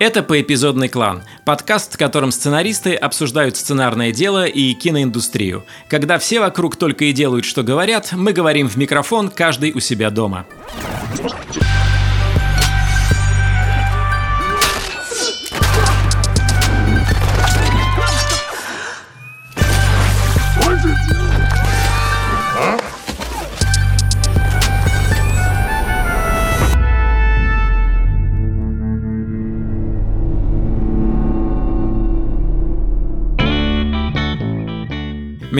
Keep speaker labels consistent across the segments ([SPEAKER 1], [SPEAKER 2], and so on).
[SPEAKER 1] Это «Поэпизодный клан» – подкаст, в котором сценаристы обсуждают сценарное дело и киноиндустрию. Когда все вокруг только и делают, что говорят, мы говорим в микрофон, каждый у себя дома.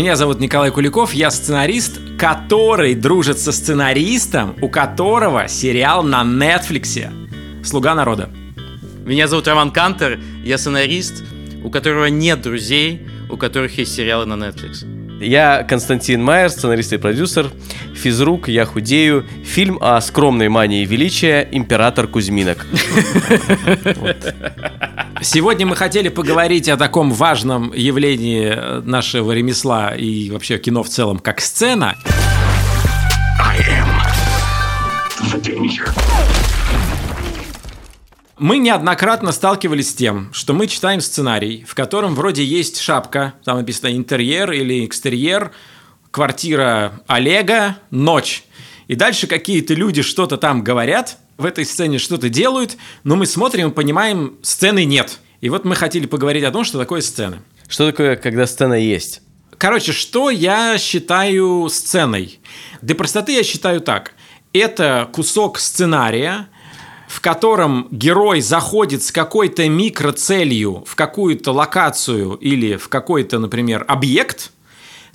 [SPEAKER 1] Меня зовут Николай Куликов, я сценарист, который дружит со сценаристом, у которого сериал на Нетфликсе «Слуга народа».
[SPEAKER 2] Меня зовут Роман Кантер, я сценарист, у которого нет друзей, у которых есть сериалы на Netflix.
[SPEAKER 3] Я Константин Майер, сценарист и продюсер. Физрук, я худею. Фильм о скромной мании величия «Император Кузьминок».
[SPEAKER 1] Сегодня мы хотели поговорить о таком важном явлении нашего ремесла и вообще кино в целом, как сцена. Мы неоднократно сталкивались с тем, что мы читаем сценарий, в котором вроде есть шапка, там написано интерьер или экстерьер, квартира Олега, ночь. И дальше какие-то люди что-то там говорят, в этой сцене что-то делают, но мы смотрим и понимаем, сцены нет. И вот мы хотели поговорить о том, что такое сцена.
[SPEAKER 3] Что такое, когда сцена есть?
[SPEAKER 1] Короче, что я считаю сценой? Для простоты я считаю так. Это кусок сценария, в котором герой заходит с какой-то микроцелью в какую-то локацию или в какой-то, например, объект,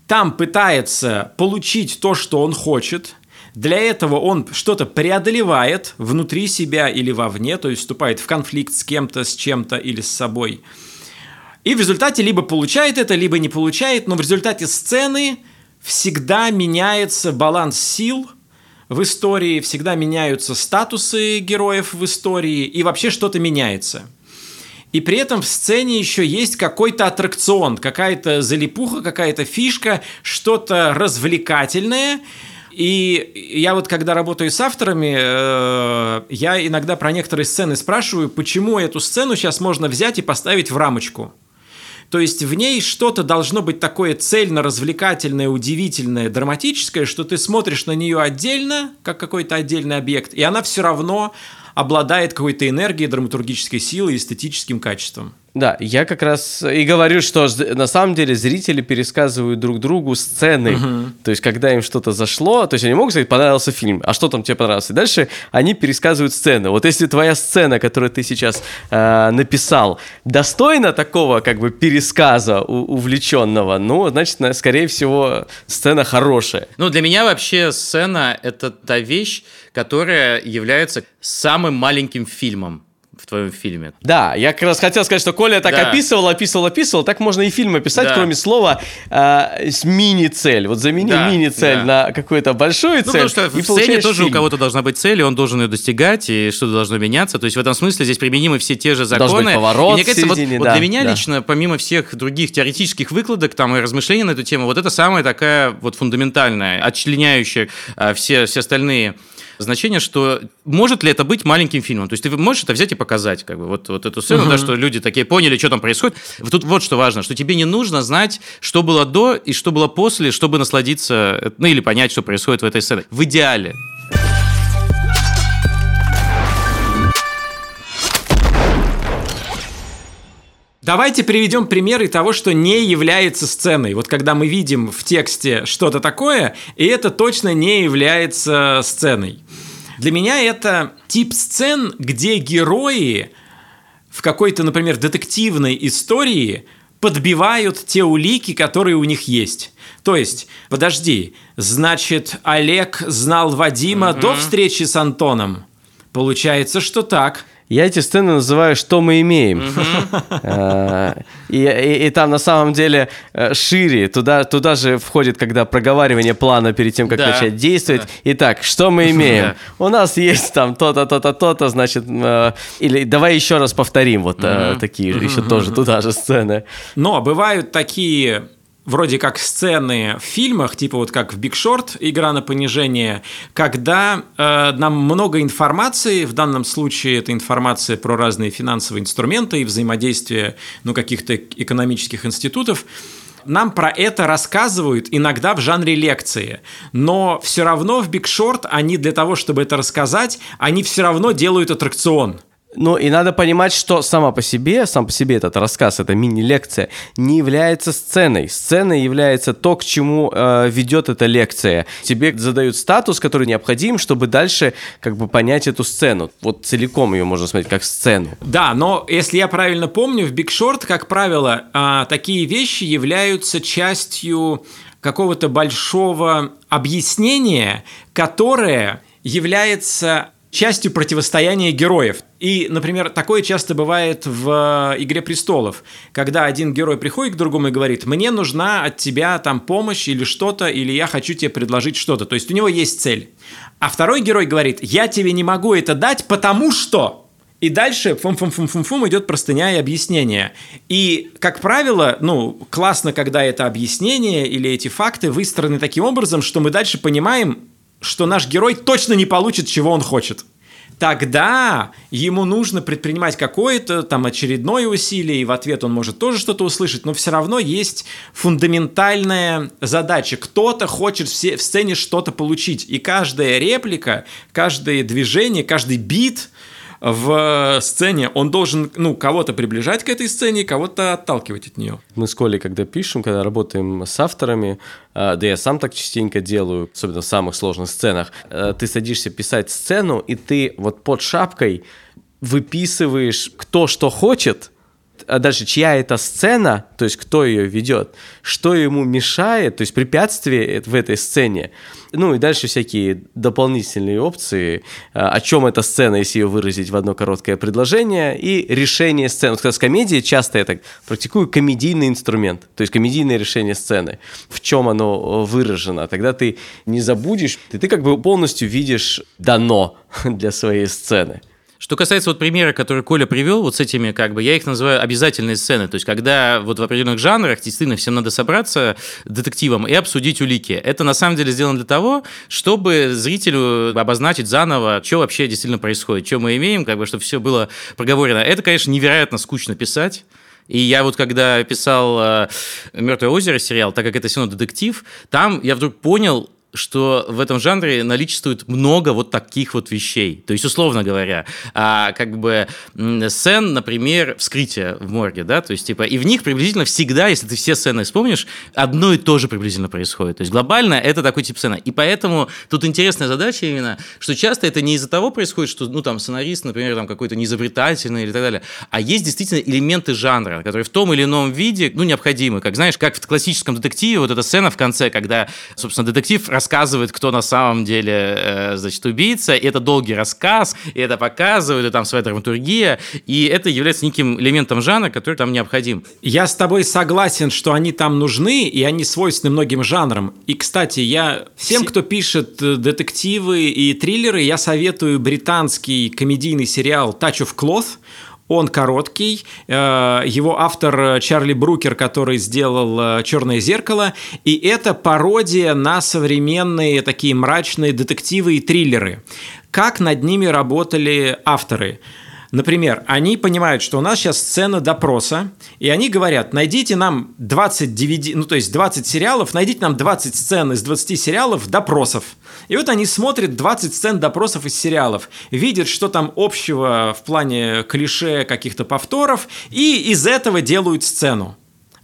[SPEAKER 1] там пытается получить то, что он хочет, для этого он что-то преодолевает внутри себя или вовне, то есть вступает в конфликт с кем-то, с чем-то или с собой. И в результате либо получает это, либо не получает, но в результате сцены всегда меняется баланс сил – в истории, всегда меняются статусы героев в истории, и вообще что-то меняется. И при этом в сцене еще есть какой-то аттракцион, какая-то залипуха, какая-то фишка, что-то развлекательное. И я вот когда работаю с авторами, э, я иногда про некоторые сцены спрашиваю, почему эту сцену сейчас можно взять и поставить в рамочку. То есть в ней что-то должно быть такое цельно-развлекательное, удивительное, драматическое, что ты смотришь на нее отдельно, как какой-то отдельный объект, и она все равно обладает какой-то энергией, драматургической силой и эстетическим качеством.
[SPEAKER 3] Да, я как раз и говорю, что на самом деле зрители пересказывают друг другу сцены. Угу. То есть, когда им что-то зашло, то есть они могут сказать, понравился фильм, а что там тебе понравилось? И дальше они пересказывают сцены. Вот если твоя сцена, которую ты сейчас э, написал, достойна такого как бы пересказа у- увлеченного, ну, значит, скорее всего, сцена хорошая.
[SPEAKER 2] Ну, для меня вообще сцена — это та вещь, которая является самым маленьким фильмом в твоем фильме.
[SPEAKER 3] Да, я как раз хотел сказать, что Коля так да. описывал, описывал, описывал, так можно и фильм описать, да. кроме слова э, мини-цель. Вот замени да, мини-цель да. на какую-то большую цель.
[SPEAKER 2] Ну, потому что в сцене тоже фильм. у кого-то должна быть цель, и он должен ее достигать, и что-то должно меняться. То есть в этом смысле здесь применимы все те же законы.
[SPEAKER 3] Должен быть поворот и мне
[SPEAKER 2] кажется,
[SPEAKER 3] середине,
[SPEAKER 2] вот,
[SPEAKER 3] да,
[SPEAKER 2] вот для меня
[SPEAKER 3] да.
[SPEAKER 2] лично, помимо всех других теоретических выкладок там и размышлений на эту тему, вот это самая такая вот фундаментальная, отчленяющая а, все, все остальные значение, что может ли это быть маленьким фильмом. То есть ты можешь это взять и показать, как бы, вот, вот эту сцену, uh-huh. да, что люди такие поняли, что там происходит. Тут вот что важно, что тебе не нужно знать, что было до и что было после, чтобы насладиться, ну или понять, что происходит в этой сцене. В идеале.
[SPEAKER 1] Давайте приведем примеры того, что не является сценой. Вот когда мы видим в тексте что-то такое, и это точно не является сценой. Для меня это тип сцен, где герои в какой-то, например, детективной истории подбивают те улики, которые у них есть. То есть, подожди, значит, Олег знал Вадима угу. до встречи с Антоном? Получается, что так.
[SPEAKER 3] Я эти сцены называю «Что мы имеем». А, и, там на самом деле э, шире. Туда, же входит, когда проговаривание плана перед тем, как начать действовать. Итак, что мы имеем? У нас есть там то-то, то-то, то-то, значит... Э, или давай еще раз повторим вот э, такие еще тоже туда же сцены.
[SPEAKER 1] Но бывают такие вроде как сцены в фильмах, типа вот как в Big Short, игра на понижение, когда э, нам много информации, в данном случае это информация про разные финансовые инструменты и взаимодействие ну, каких-то экономических институтов, нам про это рассказывают иногда в жанре лекции, но все равно в Big Short они для того, чтобы это рассказать, они все равно делают аттракцион.
[SPEAKER 3] Ну и надо понимать, что сама по себе, сам по себе этот рассказ, эта мини-лекция не является сценой. Сценой является то, к чему э, ведет эта лекция. Тебе задают статус, который необходим, чтобы дальше как бы понять эту сцену. Вот целиком ее можно смотреть как сцену.
[SPEAKER 1] Да, но если я правильно помню, в Big Short, как правило, э, такие вещи являются частью какого-то большого объяснения, которое является частью противостояния героев. И, например, такое часто бывает в «Игре престолов», когда один герой приходит к другому и говорит, мне нужна от тебя там помощь или что-то, или я хочу тебе предложить что-то. То есть у него есть цель. А второй герой говорит, я тебе не могу это дать, потому что... И дальше фум-фум-фум-фум-фум идет простыня и объяснение. И, как правило, ну, классно, когда это объяснение или эти факты выстроены таким образом, что мы дальше понимаем, что наш герой точно не получит, чего он хочет. Тогда ему нужно предпринимать какое-то там очередное усилие, и в ответ он может тоже что-то услышать, но все равно есть фундаментальная задача. Кто-то хочет в сцене что-то получить, и каждая реплика, каждое движение, каждый бит – в сцене, он должен, ну, кого-то приближать к этой сцене, кого-то отталкивать от нее.
[SPEAKER 3] Мы с Колей, когда пишем, когда работаем с авторами, а, да я сам так частенько делаю, особенно в самых сложных сценах, а, ты садишься писать сцену, и ты вот под шапкой выписываешь, кто что хочет, а дальше чья это сцена, то есть кто ее ведет, что ему мешает, то есть препятствие в этой сцене, ну и дальше всякие дополнительные опции, а, о чем эта сцена, если ее выразить в одно короткое предложение, и решение сцены. Вот как раз комедии часто я так практикую комедийный инструмент, то есть комедийное решение сцены. В чем оно выражено? Тогда ты не забудешь, ты, ты как бы полностью видишь дано для своей сцены.
[SPEAKER 2] Что касается вот примера, который Коля привел, вот с этими, как бы, я их называю обязательные сцены. То есть, когда вот в определенных жанрах действительно всем надо собраться детективом и обсудить улики. Это на самом деле сделано для того, чтобы зрителю обозначить заново, что вообще действительно происходит, что мы имеем, как бы, чтобы все было проговорено. Это, конечно, невероятно скучно писать. И я вот когда писал э, «Мертвое озеро» сериал, так как это все равно детектив, там я вдруг понял, что в этом жанре наличествует много вот таких вот вещей. То есть, условно говоря, а, как бы сцен, например, вскрытия в морге, да, то есть, типа, и в них приблизительно всегда, если ты все сцены вспомнишь, одно и то же приблизительно происходит. То есть, глобально это такой тип сцены. И поэтому тут интересная задача именно, что часто это не из-за того происходит, что, ну, там, сценарист, например, там, какой-то неизобретательный или так далее, а есть действительно элементы жанра, которые в том или ином виде, ну, необходимы. Как, знаешь, как в классическом детективе, вот эта сцена в конце, когда, собственно, детектив рассказывает, кто на самом деле, э, значит, убийца, и это долгий рассказ, и это показывает, и там своя драматургия, и это является неким элементом жанра, который там необходим.
[SPEAKER 1] Я с тобой согласен, что они там нужны, и они свойственны многим жанрам. И, кстати, я всем, кто пишет э, детективы и триллеры, я советую британский комедийный сериал «Touch of Cloth», он короткий. Э, его автор Чарли Брукер, который сделал э, «Черное зеркало». И это пародия на современные такие мрачные детективы и триллеры. Как над ними работали авторы – Например, они понимают, что у нас сейчас сцена допроса, и они говорят, найдите нам 20 DVD, ну то есть 20 сериалов, найдите нам 20 сцен из 20 сериалов допросов. И вот они смотрят 20 сцен допросов из сериалов, видят, что там общего в плане клише каких-то повторов, и из этого делают сцену.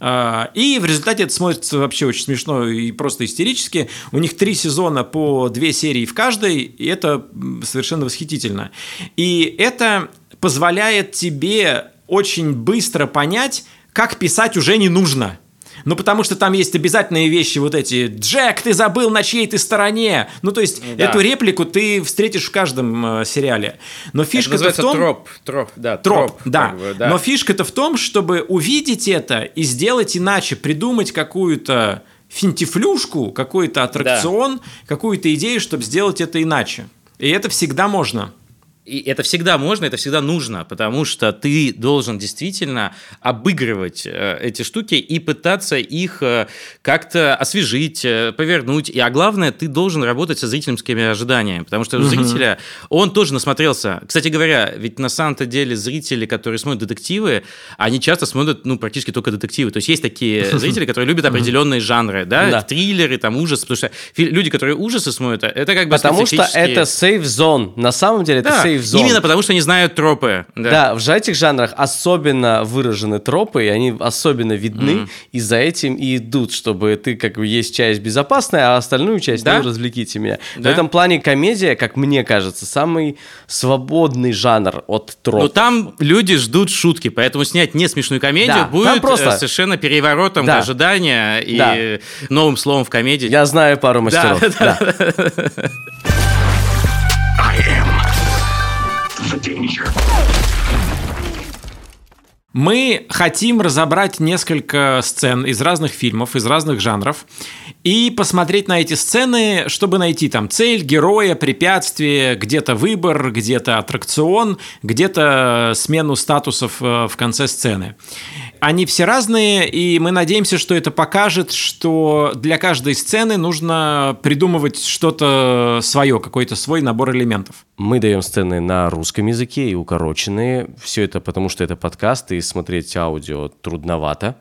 [SPEAKER 1] А, и в результате это смотрится вообще очень смешно и просто истерически. У них три сезона по две серии в каждой, и это совершенно восхитительно. И это позволяет тебе очень быстро понять, как писать уже не нужно. Ну, потому что там есть обязательные вещи вот эти «Джек, ты забыл, на чьей ты стороне!» Ну, то есть, да. эту реплику ты встретишь в каждом э, сериале. Но фишка-то в том...
[SPEAKER 2] троп, троп, да.
[SPEAKER 1] Троп, троп да. Как бы, да. Но фишка-то в том, чтобы увидеть это и сделать иначе, придумать какую-то финтифлюшку, какой-то аттракцион, да. какую-то идею, чтобы сделать это иначе. И это всегда можно.
[SPEAKER 2] И это всегда можно, это всегда нужно, потому что ты должен действительно обыгрывать э, эти штуки и пытаться их э, как-то освежить, э, повернуть. И, а главное, ты должен работать со зрительскими ожиданиями, потому что у зрителя он тоже насмотрелся. Кстати говоря, ведь на самом-то деле зрители, которые смотрят детективы, они часто смотрят, ну, практически только детективы. То есть есть такие зрители, которые любят определенные жанры, да,
[SPEAKER 3] Да.
[SPEAKER 2] триллеры, там, ужас, потому что люди, которые ужасы смотрят, это как бы
[SPEAKER 3] Потому что это safe zone. На самом деле это
[SPEAKER 2] Да,
[SPEAKER 3] safe zone.
[SPEAKER 2] именно потому что они знают тропы. Да.
[SPEAKER 3] Да, в этих жанрах особенно выражены тропы, и они особенно видны, и за этим и идут, чтобы ты как бы есть часть безопасная, а остальную часть,
[SPEAKER 2] Да.
[SPEAKER 3] ну, развлеките меня. В
[SPEAKER 2] Да.
[SPEAKER 3] этом плане комедия, как мне кажется, самый свободный жанр от троп.
[SPEAKER 2] Но там люди ждут шутки, поэтому снять не смешную комедию
[SPEAKER 3] Да,
[SPEAKER 2] будет
[SPEAKER 3] просто-
[SPEAKER 2] э, совершенно переворотом
[SPEAKER 3] Да.
[SPEAKER 2] ожидания и
[SPEAKER 3] Да.
[SPEAKER 2] новым словом в комедии.
[SPEAKER 3] Я знаю пару мастеров.
[SPEAKER 2] Да,
[SPEAKER 3] да.
[SPEAKER 1] Мы хотим разобрать несколько сцен из разных фильмов, из разных жанров, и посмотреть на эти сцены, чтобы найти там цель, героя, препятствие, где-то выбор, где-то аттракцион, где-то смену статусов э, в конце сцены. Они все разные, и мы надеемся, что это покажет, что для каждой сцены нужно придумывать что-то свое, какой-то свой набор элементов.
[SPEAKER 3] Мы даем сцены на русском языке и укороченные. Все это потому, что это подкаст, и смотреть аудио трудновато.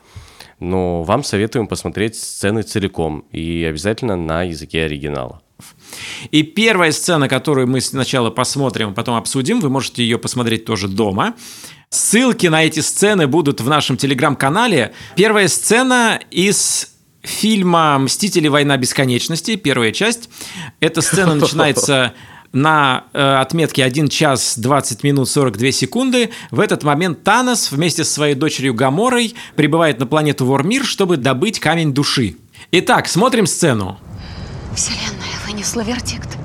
[SPEAKER 3] Но вам советуем посмотреть сцены целиком и обязательно на языке оригинала.
[SPEAKER 1] И первая сцена, которую мы сначала посмотрим, а потом обсудим, вы можете ее посмотреть тоже дома. Ссылки на эти сцены будут в нашем телеграм-канале. Первая сцена из фильма «Мстители. Война бесконечности», первая часть. Эта сцена начинается на э, отметке 1 час 20 минут 42 секунды. В этот момент Танос вместе со своей дочерью Гаморой прибывает на планету Вормир, чтобы добыть камень души. Итак, смотрим сцену.
[SPEAKER 4] Вселенная вынесла вердикт.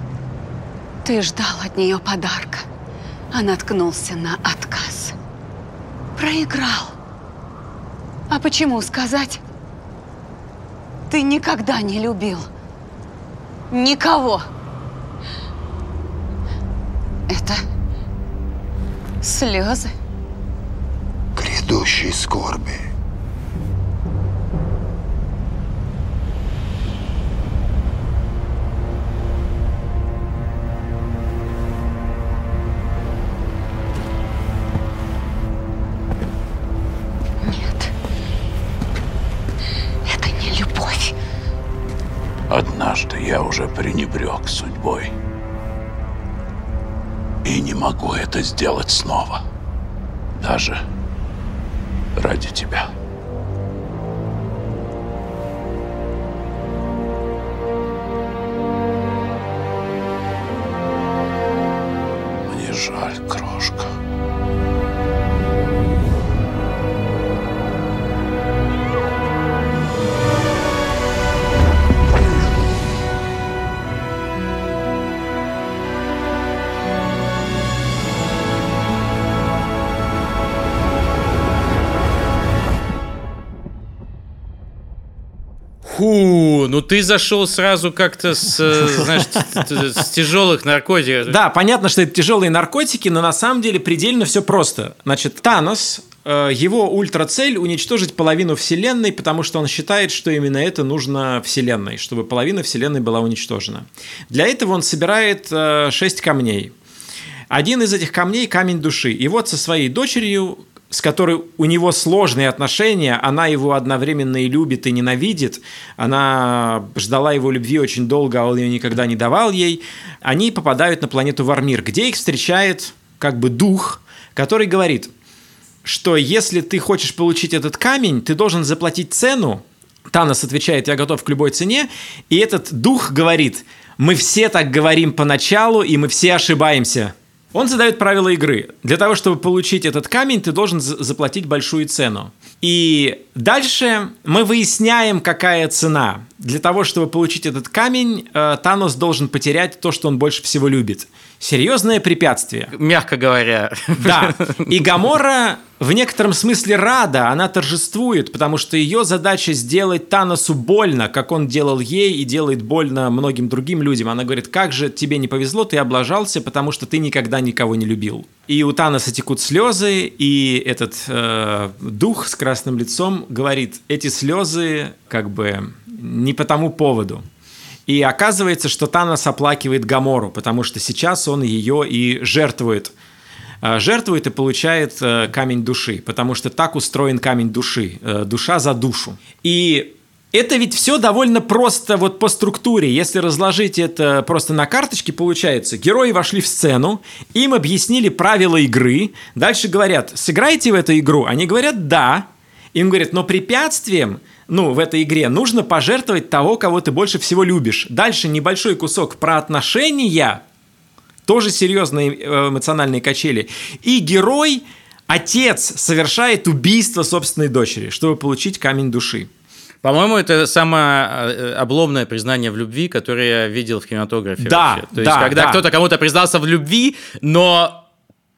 [SPEAKER 4] Ты ждал от нее подарка, а наткнулся на отказ. Проиграл. А почему сказать? Ты никогда не любил. Никого. Это слезы.
[SPEAKER 5] грядущей скорби. Пренебрег судьбой. И не могу это сделать снова. Даже ради тебя.
[SPEAKER 2] Фу, ну ты зашел сразу как-то с, э, знаешь, с тяжелых наркотиков.
[SPEAKER 1] Да, понятно, что это тяжелые наркотики, но на самом деле предельно все просто. Значит, Танос, э, его ультрацель уничтожить половину Вселенной, потому что он считает, что именно это нужно Вселенной, чтобы половина Вселенной была уничтожена. Для этого он собирает э, шесть камней. Один из этих камней – камень души. И вот со своей дочерью, с которой у него сложные отношения, она его одновременно и любит, и ненавидит, она ждала его любви очень долго, а он ее никогда не давал ей, они попадают на планету Вармир, где их встречает как бы дух, который говорит, что если ты хочешь получить этот камень, ты должен заплатить цену. Танос отвечает, я готов к любой цене. И этот дух говорит, мы все так говорим поначалу, и мы все ошибаемся. Он задает правила игры. Для того, чтобы получить этот камень, ты должен за- заплатить большую цену. И дальше мы выясняем, какая цена. для того, чтобы получить этот камень, э, Танос должен потерять то, что он больше всего любит. Серьезное препятствие.
[SPEAKER 2] Мягко говоря.
[SPEAKER 1] Да. И Гамора в некотором смысле рада, она торжествует, потому что ее задача сделать Таносу больно, как он делал ей и делает больно многим другим людям. Она говорит, как же тебе не повезло, ты облажался, потому что ты никогда никого не любил. И у Таноса текут слезы, и этот э, дух с красным лицом говорит, эти слезы как бы не по тому поводу. И оказывается, что Танос оплакивает Гамору, потому что сейчас он ее и жертвует. Э, Жертвует и получает э, камень души, потому что так устроен камень души, э, душа за душу. И это ведь все довольно просто вот по структуре. Если разложить это просто на карточке, получается, герои вошли в сцену, им объяснили правила игры, дальше говорят, сыграйте в эту игру. Они говорят, да. Им говорят, но препятствием ну, в этой игре нужно пожертвовать того, кого ты больше всего любишь. Дальше небольшой кусок про отношения, тоже серьезные э, эмоциональные качели. И герой, отец, совершает убийство собственной дочери, чтобы получить камень души.
[SPEAKER 2] По-моему, это самое э, обломное признание в любви, которое я видел в кинематографе.
[SPEAKER 1] Да,
[SPEAKER 2] вообще. То есть,
[SPEAKER 1] да,
[SPEAKER 2] когда
[SPEAKER 1] да.
[SPEAKER 2] кто-то кому-то признался в любви, но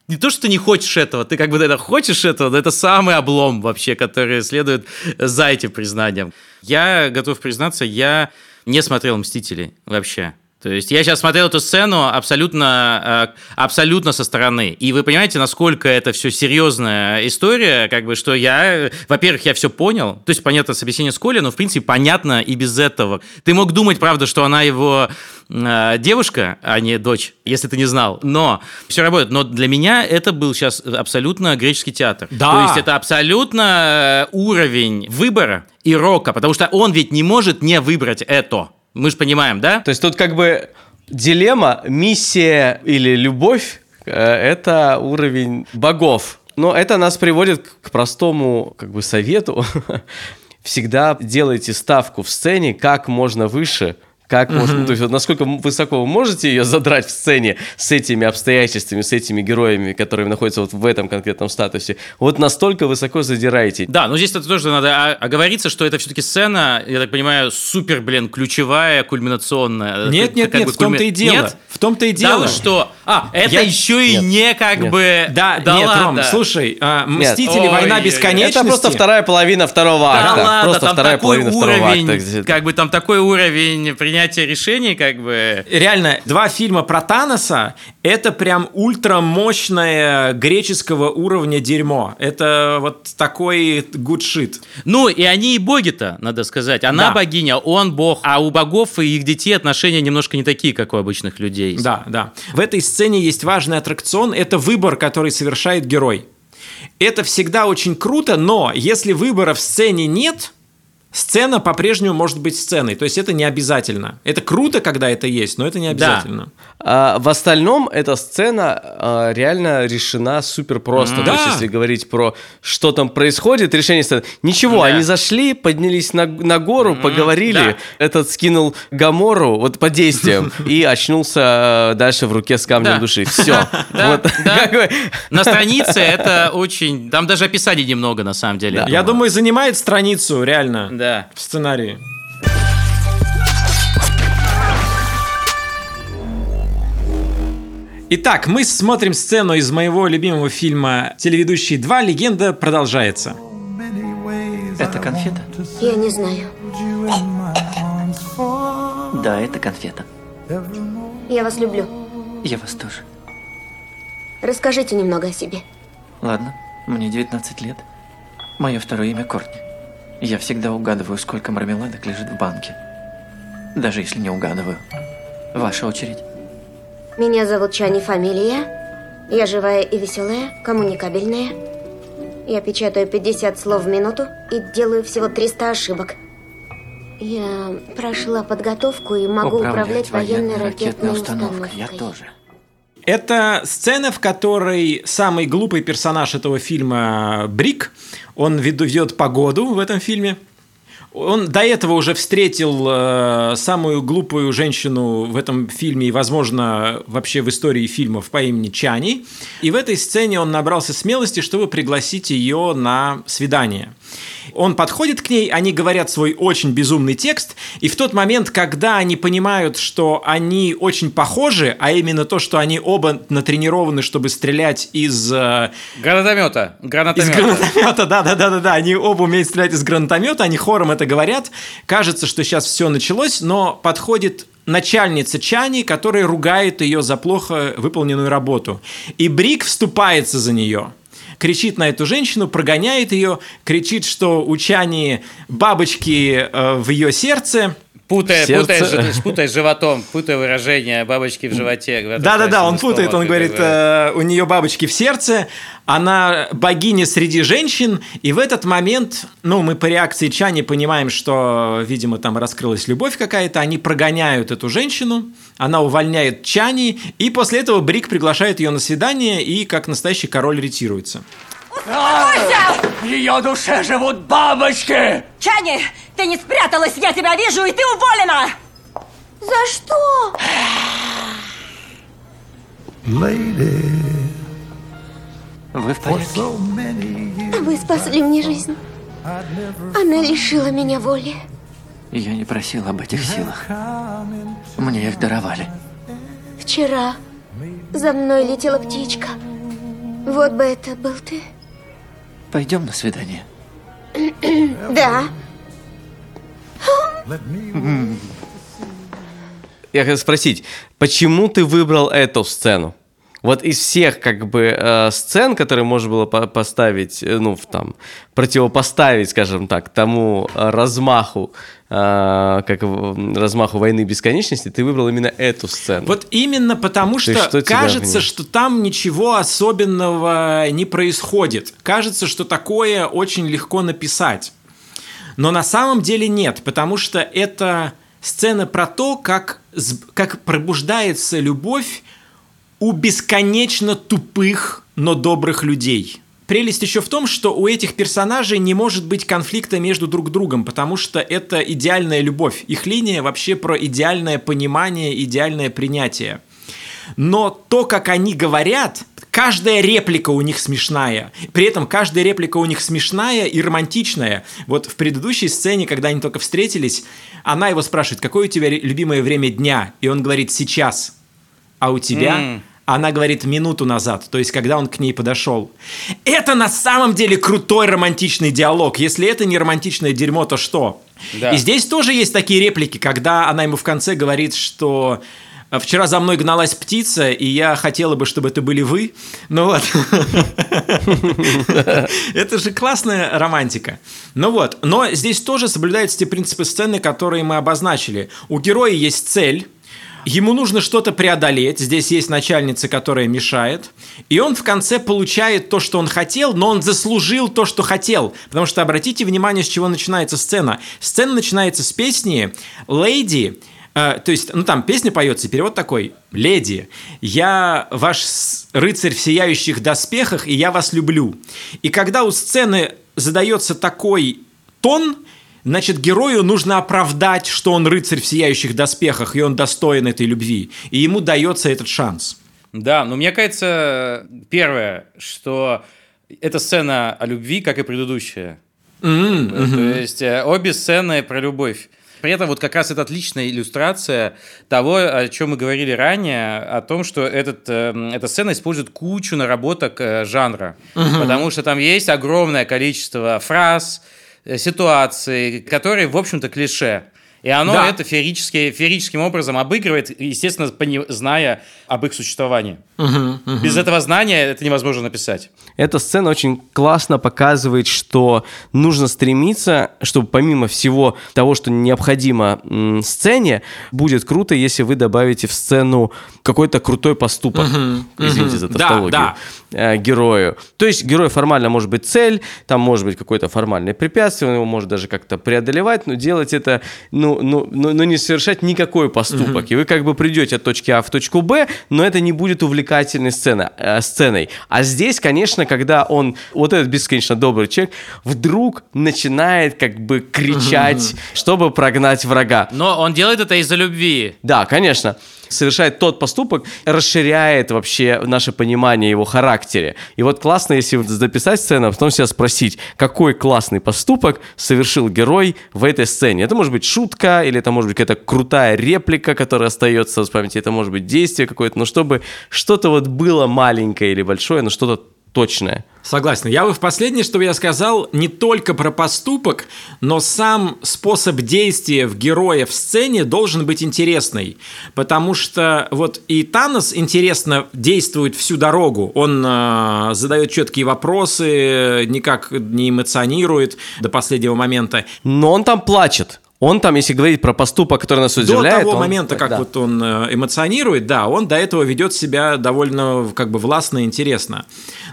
[SPEAKER 2] не то, что ты не хочешь этого, ты как бы это хочешь этого, но это самый облом вообще, который следует за этим признанием. Я готов признаться, я не смотрел «Мстителей» вообще. То есть я сейчас смотрел эту сцену абсолютно, э, абсолютно со стороны. И вы понимаете, насколько это все серьезная история, как бы, что я, во-первых, я все понял. То есть, понятно, с объяснением с Колей, но, в принципе, понятно и без этого. Ты мог думать, правда, что она его э, девушка, а не дочь, если ты не знал. Но все работает. Но для меня это был сейчас абсолютно греческий театр.
[SPEAKER 1] Да.
[SPEAKER 2] То есть это абсолютно э, уровень выбора и рока, потому что он ведь не может не выбрать это. Мы же понимаем, да?
[SPEAKER 3] То есть тут как бы дилемма, миссия или любовь э, это уровень богов. Но это нас приводит к простому как бы совету. Всегда делайте ставку в сцене как можно выше, как можно, ну, то есть вот насколько высоко вы можете ее задрать в сцене с этими обстоятельствами, с этими героями, которые находятся вот в этом конкретном статусе, вот настолько высоко задираете.
[SPEAKER 2] Да, но здесь это тоже надо оговориться, что это все-таки сцена, я так понимаю, супер, блин, ключевая, кульминационная.
[SPEAKER 1] Нет,
[SPEAKER 2] Как-
[SPEAKER 1] нет,
[SPEAKER 2] как
[SPEAKER 1] нет,
[SPEAKER 2] бы
[SPEAKER 1] в том-то и дело.
[SPEAKER 2] Нет?
[SPEAKER 1] В том-то и
[SPEAKER 2] Да
[SPEAKER 1] дело.
[SPEAKER 2] вы что? А, это
[SPEAKER 1] Я-
[SPEAKER 2] еще и
[SPEAKER 3] Нет.
[SPEAKER 2] не как
[SPEAKER 3] Нет.
[SPEAKER 2] бы...
[SPEAKER 1] Да, нет,
[SPEAKER 2] ладно.
[SPEAKER 1] Ром, слушай, а, Мстители,
[SPEAKER 2] Ой,
[SPEAKER 1] война
[SPEAKER 2] ой,
[SPEAKER 1] бесконечности.
[SPEAKER 3] Это просто вторая половина второго
[SPEAKER 2] Да
[SPEAKER 3] акта.
[SPEAKER 2] ладно,
[SPEAKER 3] просто
[SPEAKER 2] там
[SPEAKER 3] вторая
[SPEAKER 2] такой
[SPEAKER 3] половина второго
[SPEAKER 2] уровень,
[SPEAKER 3] акта.
[SPEAKER 2] как бы там такой уровень принятия решений, как бы...
[SPEAKER 1] Реально, два фильма про Таноса – это прям ультрамощное греческого уровня дерьмо. Это вот такой good shit.
[SPEAKER 2] Ну, и они и боги-то, надо сказать. Она
[SPEAKER 1] Да.
[SPEAKER 2] богиня, он бог, а у богов и их детей отношения немножко не такие, как у обычных людей.
[SPEAKER 1] Да, да. В этой сцене есть важный аттракцион – это выбор, который совершает герой. Это всегда очень круто, но если выбора в сцене нет, сцена по-прежнему может быть сценой. То есть это не обязательно. Это круто, когда это есть, но это не обязательно.
[SPEAKER 3] А, в остальном эта сцена а, реально решена супер просто. То есть,
[SPEAKER 1] Да.
[SPEAKER 3] если говорить про что там происходит, решение сцены. Ничего,
[SPEAKER 2] Да.
[SPEAKER 3] они зашли, поднялись на, на гору, поговорили. Этот скинул Гамору вот по действиям и очнулся а, дальше в руке с камнем
[SPEAKER 2] Да.
[SPEAKER 3] души. Все.
[SPEAKER 2] Да, да. На странице это очень... Там даже описаний немного, на самом деле.
[SPEAKER 1] Я думаю, занимает страницу реально
[SPEAKER 2] Да.
[SPEAKER 1] в сценарии. Итак, мы смотрим сцену из моего любимого фильма «Телеведущие 2. Легенда продолжается».
[SPEAKER 6] Это конфета?
[SPEAKER 7] Я не знаю.
[SPEAKER 6] Да, это конфета.
[SPEAKER 7] Я вас люблю.
[SPEAKER 6] Я вас тоже.
[SPEAKER 7] Расскажите немного о себе.
[SPEAKER 6] Ладно, мне 19 лет. Мое второе имя Кортни. Я всегда угадываю, сколько мармеладок лежит в банке. Даже если не угадываю. Ваша очередь.
[SPEAKER 7] Меня зовут Чани Фамилия. Я живая и веселая, коммуникабельная. Я печатаю 50 слов в минуту и делаю всего 300 ошибок. Я прошла подготовку и могу управлять, военной ракетной установкой.
[SPEAKER 6] Я тоже.
[SPEAKER 1] Это сцена, в которой самый глупый персонаж этого фильма Брик, он ведет погоду в этом фильме. Он до этого уже встретил э, самую глупую женщину в этом фильме и, возможно, вообще в истории фильмов по имени Чани. И в этой сцене он набрался смелости, чтобы пригласить ее на свидание. Он подходит к ней, они говорят свой очень безумный текст, и в тот момент, когда они понимают, что они очень похожи, а именно то, что они оба натренированы, чтобы стрелять из... э,
[SPEAKER 2] Гранатомета.
[SPEAKER 1] из
[SPEAKER 2] Гранатомета.
[SPEAKER 1] гранатомета, да, да, да, да, да. Они оба умеют стрелять из гранатомета, они хором это говорят. Кажется, что сейчас все началось, но подходит начальница Чани, которая ругает ее за плохо выполненную работу. И Брик вступается за нее кричит на эту женщину, прогоняет ее, кричит, что у Чани бабочки э, в ее сердце.
[SPEAKER 2] Путая,
[SPEAKER 3] Сердце.
[SPEAKER 2] путая, путая животом, путая выражение бабочки в животе.
[SPEAKER 1] Да-да-да, он путает, он говорит, э, у нее бабочки в сердце, она богиня среди женщин, и в этот момент, ну, мы по реакции Чани понимаем, что, видимо, там раскрылась любовь какая-то, они прогоняют эту женщину, она увольняет Чани, и после этого Брик приглашает ее на свидание и, как настоящий король, ретируется.
[SPEAKER 8] В ее душе живут бабочки!
[SPEAKER 9] Чани, ты не спряталась, я тебя вижу, и ты уволена!
[SPEAKER 7] За что?
[SPEAKER 6] Вы в порядке?
[SPEAKER 7] Вы спасли мне жизнь. Она лишила меня воли.
[SPEAKER 6] Я не просил об этих силах. Мне их даровали.
[SPEAKER 7] Вчера за мной летела птичка. Вот бы это был ты.
[SPEAKER 6] Пойдем на свидание.
[SPEAKER 7] Да.
[SPEAKER 3] Я хотел спросить, почему ты выбрал эту сцену? Вот из всех как бы э, сцен, которые можно было по- поставить, э, ну, в, там, противопоставить, скажем так, тому э, размаху, э, как размаху войны бесконечности, ты выбрал именно эту сцену.
[SPEAKER 1] Вот именно потому, что,
[SPEAKER 3] есть что в
[SPEAKER 1] кажется, что там ничего особенного не происходит. Кажется, что такое очень легко написать. Но на самом деле нет, потому что это сцена про то, как, как пробуждается любовь у бесконечно тупых, но добрых людей. Прелесть еще в том, что у этих персонажей не может быть конфликта между друг другом, потому что это идеальная любовь. Их линия вообще про идеальное понимание, идеальное принятие. Но то, как они говорят, каждая реплика у них смешная. При этом каждая реплика у них смешная и романтичная. Вот в предыдущей сцене, когда они только встретились, она его спрашивает, какое у тебя любимое время дня? И он говорит, сейчас. А у тебя?
[SPEAKER 2] М.
[SPEAKER 1] Она говорит минуту назад, то есть когда он к ней подошел. Это на самом деле крутой романтичный диалог. Если это не романтичное дерьмо, то что?
[SPEAKER 2] Да.
[SPEAKER 1] И здесь тоже есть такие реплики, когда она ему в конце говорит, что вчера за мной гналась птица, и я хотела бы, чтобы это были вы. Ну вот. Это же классная романтика. Ну вот, но здесь тоже соблюдаются те принципы сцены, которые мы обозначили. У героя есть цель, Ему нужно что-то преодолеть. Здесь есть начальница, которая мешает. И он в конце получает то, что он хотел, но он заслужил то, что хотел. Потому что обратите внимание, с чего начинается сцена. Сцена начинается с песни «Леди», э, то есть, ну там песня поется, перевод такой «Леди, я ваш рыцарь в сияющих доспехах, и я вас люблю». И когда у сцены задается такой тон, Значит, герою нужно оправдать, что он рыцарь в сияющих доспехах, и он достоин этой любви. И ему дается этот шанс.
[SPEAKER 2] Да, но мне кажется, первое, что эта сцена о любви, как и предыдущая. То есть э, обе сцены про любовь. При этом вот как раз это отличная иллюстрация того, о чем мы говорили ранее, о том, что этот, э, эта сцена использует кучу наработок э, жанра. Потому что там есть огромное количество фраз, э, ситуаций, которые, в общем-то, клише. И оно
[SPEAKER 1] Да.
[SPEAKER 2] это феерически, феерическим образом обыгрывает, естественно, пони- зная об их существовании. Без этого знания это невозможно написать.
[SPEAKER 3] Эта сцена очень классно показывает, что нужно стремиться, чтобы помимо всего того, что необходимо сцене, будет круто, если вы добавите в сцену какой-то крутой поступок. Извините за
[SPEAKER 1] Да,
[SPEAKER 3] тавтологию.
[SPEAKER 1] да.
[SPEAKER 3] э, герою. То есть герой формально может быть цель, там может быть какое-то формальное препятствие, он его может даже как-то преодолевать, но делать это, ну, ну, ну, ну, не совершать никакой поступок. И вы как бы придете от точки А в точку Б, но это не будет увлекательной сцена, э, сценой. А здесь, конечно, когда он, вот этот бесконечно добрый человек, вдруг начинает как бы кричать, чтобы прогнать врага.
[SPEAKER 2] Но он делает это из-за любви.
[SPEAKER 3] Да, конечно. Совершает тот поступок, расширяет вообще наше понимание его характере. И вот классно, если записать сцену, а потом себя спросить, какой классный поступок совершил герой в этой сцене. Это может быть шутка, или это может быть какая-то крутая реплика, которая остается в памяти, это может быть действие какое-то, но чтобы что-то вот было маленькое или большое, но что-то точное.
[SPEAKER 1] Согласен. Я бы в последнее, что я сказал, не только про поступок, но сам способ действия в героя в сцене должен быть интересный. Потому что вот и Танос интересно действует всю дорогу. Он э, задает четкие вопросы, никак не эмоционирует до последнего момента.
[SPEAKER 3] Но он там плачет. Он там, если говорить про поступок, который нас удивляет...
[SPEAKER 1] До того
[SPEAKER 3] он-
[SPEAKER 1] момента, как
[SPEAKER 3] да.
[SPEAKER 1] вот он э, эмоционирует, да, он до этого ведет себя довольно как бы властно и интересно.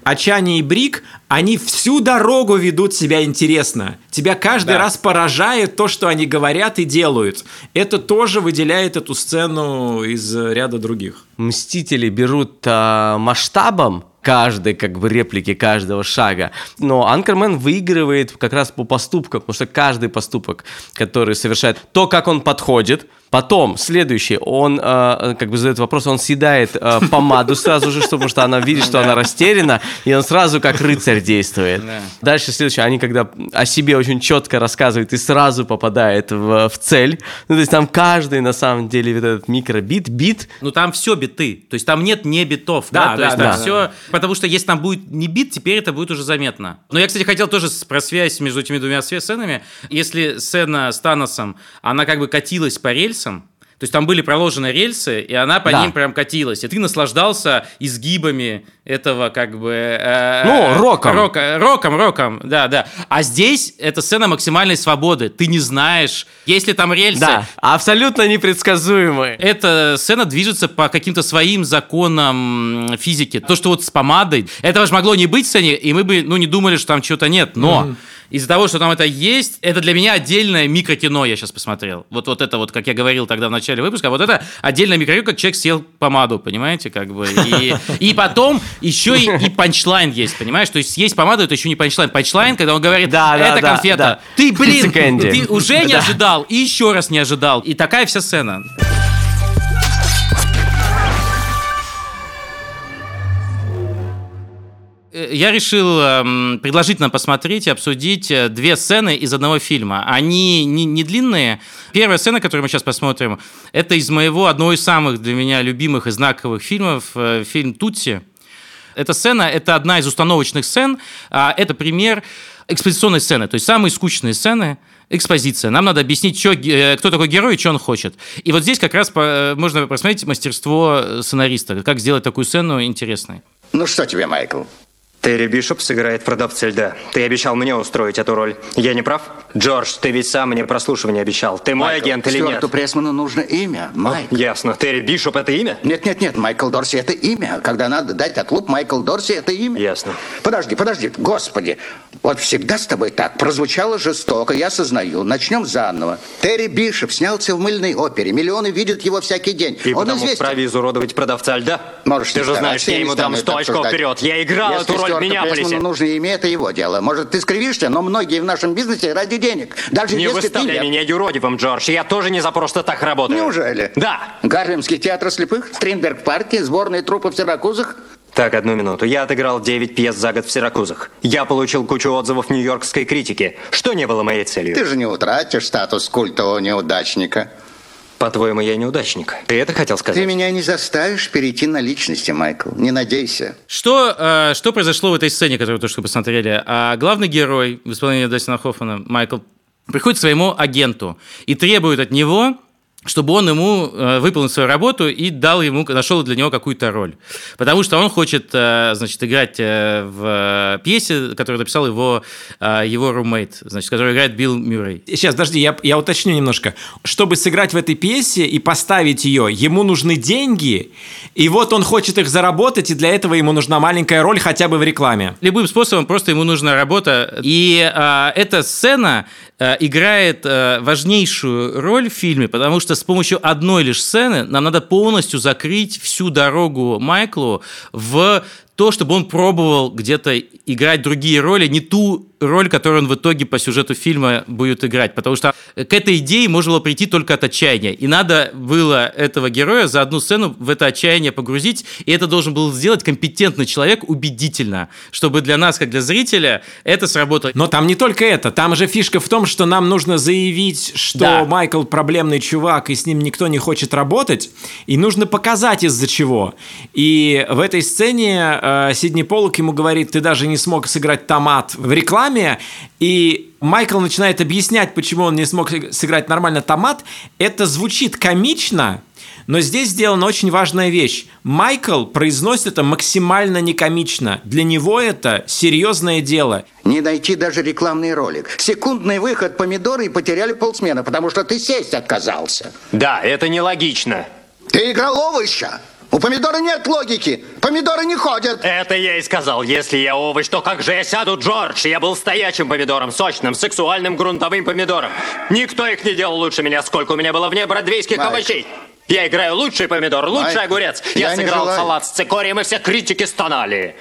[SPEAKER 1] А Чани и Брик, они всю дорогу ведут себя интересно. Тебя каждый
[SPEAKER 3] Да.
[SPEAKER 1] раз поражает то, что они говорят и делают. Это тоже выделяет эту сцену из э, ряда других.
[SPEAKER 3] Мстители берут а, масштабом каждой как бы реплики каждого шага. Но Анкермен выигрывает как раз по поступкам, потому что каждый поступок, который совершает, то, как он подходит, потом следующий, он э, как бы задает вопрос, он съедает э, помаду сразу же, потому что она видит, что она растеряна, и он сразу как рыцарь действует. Дальше следующее, они когда о себе очень четко рассказывают и сразу попадает в, в цель. Ну, то есть там каждый на самом деле вот этот микробит, бит,
[SPEAKER 2] Ну там все биты, то есть там нет не битов, да,
[SPEAKER 1] Да,
[SPEAKER 2] то
[SPEAKER 1] да,
[SPEAKER 2] есть
[SPEAKER 1] да,
[SPEAKER 2] там все, потому что если там будет не бит, теперь это будет уже заметно. Но я, кстати, хотел тоже про связь между этими двумя сценами. Если сцена с Таносом, она как бы катилась по рельсам, то есть там были проложены рельсы, и она по
[SPEAKER 3] Да.
[SPEAKER 2] ним прям катилась. И ты наслаждался изгибами этого как бы... э,
[SPEAKER 3] Ну, роком.
[SPEAKER 2] Рока, роком, роком, да, да. А здесь это сцена максимальной свободы. Ты не знаешь, есть ли там рельсы.
[SPEAKER 3] Да, абсолютно непредсказуемый.
[SPEAKER 2] Эта сцена движется по каким-то своим законам физики. То, что вот с помадой, этого же могло не быть в сцене, и мы бы, ну, не думали, что там чего-то нет. Но из-за того, что там это есть, это для меня отдельное микрокино, я сейчас посмотрел. Вот, вот это вот, как я говорил тогда в начале выпуска, вот это отдельное микрокино, как человек съел помаду, понимаете, как бы. И, и потом еще и, и панчлайн есть, понимаешь? То есть съесть помаду, это еще не панчлайн. Панчлайн, когда он говорит,
[SPEAKER 3] Да, да,
[SPEAKER 2] это
[SPEAKER 3] да,
[SPEAKER 2] конфета.
[SPEAKER 3] да.
[SPEAKER 2] Ты, блин, ты уже не
[SPEAKER 3] Да.
[SPEAKER 2] ожидал, и еще раз не ожидал. И такая вся сцена. Я решил эм, предложить нам посмотреть и обсудить э, две сцены из одного фильма. Они не, не длинные. Первая сцена, которую мы сейчас посмотрим, это из моего одного из самых для меня любимых и знаковых фильмов, э, фильм «Тутси». Эта сцена – это одна из установочных сцен. а Это пример экспозиционной сцены, то есть самые скучные сцены – экспозиция. Нам надо объяснить, чё, кто такой герой и что он хочет. И вот здесь как раз можно посмотреть мастерство э, сценариста, как сделать такую сцену интересной.
[SPEAKER 10] Ну что тебе, Майкл?
[SPEAKER 11] Терри Бишоп сыграет продавца льда. Ты обещал мне устроить эту роль. Я не прав? Джордж, ты ведь сам мне прослушивание обещал. Ты мой
[SPEAKER 10] Майкл,
[SPEAKER 11] агент или нет?
[SPEAKER 10] Стюарту Прессману нужно имя, Майк.
[SPEAKER 11] Ясно. Терри Бишоп это имя?
[SPEAKER 10] Нет-нет-нет, Майкл Дорси – это имя. Когда надо дать отлуп, Майкл Дорси – это имя.
[SPEAKER 11] Ясно.
[SPEAKER 10] Подожди, подожди, господи. Вот всегда с тобой так. Прозвучало жестоко, я сознаю. Начнем заново. Терри Бишоп снялся в мыльной опере. Миллионы видят его всякий день.
[SPEAKER 11] И
[SPEAKER 10] Он
[SPEAKER 11] потому
[SPEAKER 10] известен.
[SPEAKER 11] вправе изуродовать продавца льда?
[SPEAKER 10] Можешь
[SPEAKER 11] Ты же знаешь, я ему дам
[SPEAKER 10] стану
[SPEAKER 11] 100
[SPEAKER 10] это
[SPEAKER 11] очков вперед. Я играл
[SPEAKER 10] Если
[SPEAKER 11] эту роль Миннеаполисе.
[SPEAKER 10] Прессману нужно имя, это его дело. Может, ты скривишься, но многие в нашем бизнесе ради денег. Даже
[SPEAKER 11] Не
[SPEAKER 10] если ты
[SPEAKER 11] выставляй
[SPEAKER 10] нет.
[SPEAKER 11] меня юродивым, Джордж. Я тоже не за просто так работаю.
[SPEAKER 10] Неужели?
[SPEAKER 11] Да.
[SPEAKER 10] Гарлемский театр слепых, Стринберг парке, сборные трупы в Сиракузах.
[SPEAKER 11] Так, одну минуту. Я отыграл 9 пьес за год в Сиракузах. Я получил кучу отзывов нью-йоркской критики, что не было моей целью.
[SPEAKER 10] Ты же не утратишь статус культового неудачника.
[SPEAKER 11] По-твоему, я неудачник? Ты это хотел сказать?
[SPEAKER 10] Ты меня не заставишь перейти на личности, Майкл. Не надейся.
[SPEAKER 2] Что, э, что произошло в этой сцене, которую только что посмотрели? А главный герой в исполнении Дастина Хоффмана, Майкл, приходит к своему агенту и требует от него чтобы он ему э, выполнил свою работу и дал ему, нашел для него какую-то роль. Потому что он хочет, э, значит, играть э, в пьесе, которую написал его, его румейт, значит, который играет Билл Мюррей.
[SPEAKER 1] Сейчас, подожди, я, я уточню немножко. Чтобы сыграть в этой пьесе и поставить ее, ему нужны деньги, и вот он хочет их заработать, и для этого ему нужна маленькая роль хотя бы в рекламе.
[SPEAKER 2] Любым способом просто ему нужна работа. И э, эта сцена играет э, важнейшую роль в фильме, потому что с помощью одной лишь сцены нам надо полностью закрыть всю дорогу Майклу в то, чтобы он пробовал где-то играть другие роли, не ту роль, которую он в итоге по сюжету фильма будет играть. Потому что к этой идее можно было прийти только от отчаяния. И надо было этого героя за одну сцену в это отчаяние погрузить. И это должен был сделать компетентный человек убедительно, чтобы для нас, как для зрителя, это сработало.
[SPEAKER 1] Но там не только это. Там же фишка в том, что нам нужно заявить, что
[SPEAKER 2] Да.
[SPEAKER 1] Майкл проблемный чувак, и с ним никто не хочет работать. И нужно показать из-за чего. И в этой сцене э, Сидни Поллок ему говорит, ты даже не смог сыграть томат в рекламе. И Майкл начинает объяснять, почему он не смог сыграть нормально томат. Это звучит комично, но здесь сделана очень важная вещь. Майкл произносит это максимально некомично. Для него это серьезное дело.
[SPEAKER 10] Не найти даже рекламный ролик. Секундный выход помидоры и потеряли полсмены, потому что ты сесть отказался.
[SPEAKER 11] Да, это нелогично.
[SPEAKER 10] Ты играл овоща. У помидора нет логики. Помидоры не ходят.
[SPEAKER 11] Это я и сказал. Если я овощ, то как же я сяду, Джордж? Я был стоячим помидором, сочным, сексуальным грунтовым помидором. Никто их не делал лучше меня, сколько у меня было вне бродвейских
[SPEAKER 10] Майк.
[SPEAKER 11] овощей. Я играю лучший помидор, лучший
[SPEAKER 10] Майк,
[SPEAKER 11] огурец.
[SPEAKER 10] я
[SPEAKER 11] Я, сыграл салат с цикорием, и все критики стонали.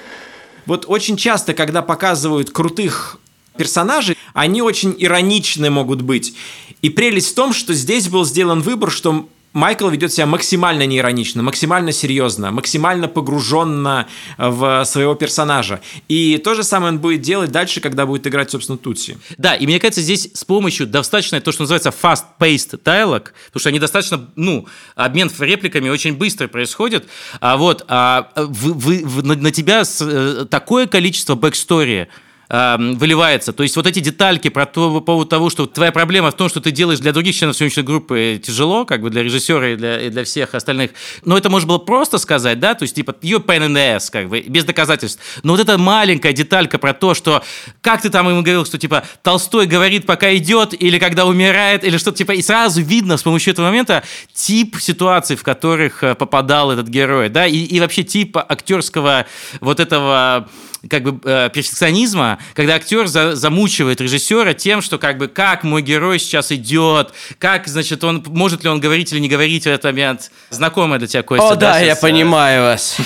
[SPEAKER 1] Вот очень часто, когда показывают крутых персонажей, они очень ироничны могут быть. И прелесть в том, что здесь был сделан выбор, что Майкл ведет себя максимально неиронично, максимально серьезно, максимально погруженно в своего персонажа. И то же самое он будет делать дальше, когда будет играть, собственно, Тутси.
[SPEAKER 2] Да, и мне кажется, здесь с помощью достаточно то, что называется fast-paced dialogue, потому что они достаточно, ну, обмен репликами очень быстро происходит, а вот а, вы- вы- на, на тебя с- э, такое количество backstory а, выливается. То есть вот эти детальки про то, по поводу того, что твоя проблема в том, что ты делаешь для других членов съемочной группы тяжело, как бы для режиссера и для, и для всех остальных. Но это можно было просто сказать, да, то есть типа you pain как бы, без доказательств. Но вот эта маленькая деталька про то, что как ты там ему говорил, что типа Толстой говорит, пока идет, или когда умирает, или что-то типа, и сразу видно с помощью этого момента тип ситуаций, в которых э, попадал этот герой, да, и, и вообще тип актерского вот этого как бы э, перфекционизма, когда актер за- замучивает режиссера тем, что как бы как мой герой сейчас идет, как, значит, он может ли он говорить или не говорить в этот момент. Знакомая для тебя, Костя?
[SPEAKER 3] О, да, я
[SPEAKER 2] сейчас, э,
[SPEAKER 3] понимаю вас.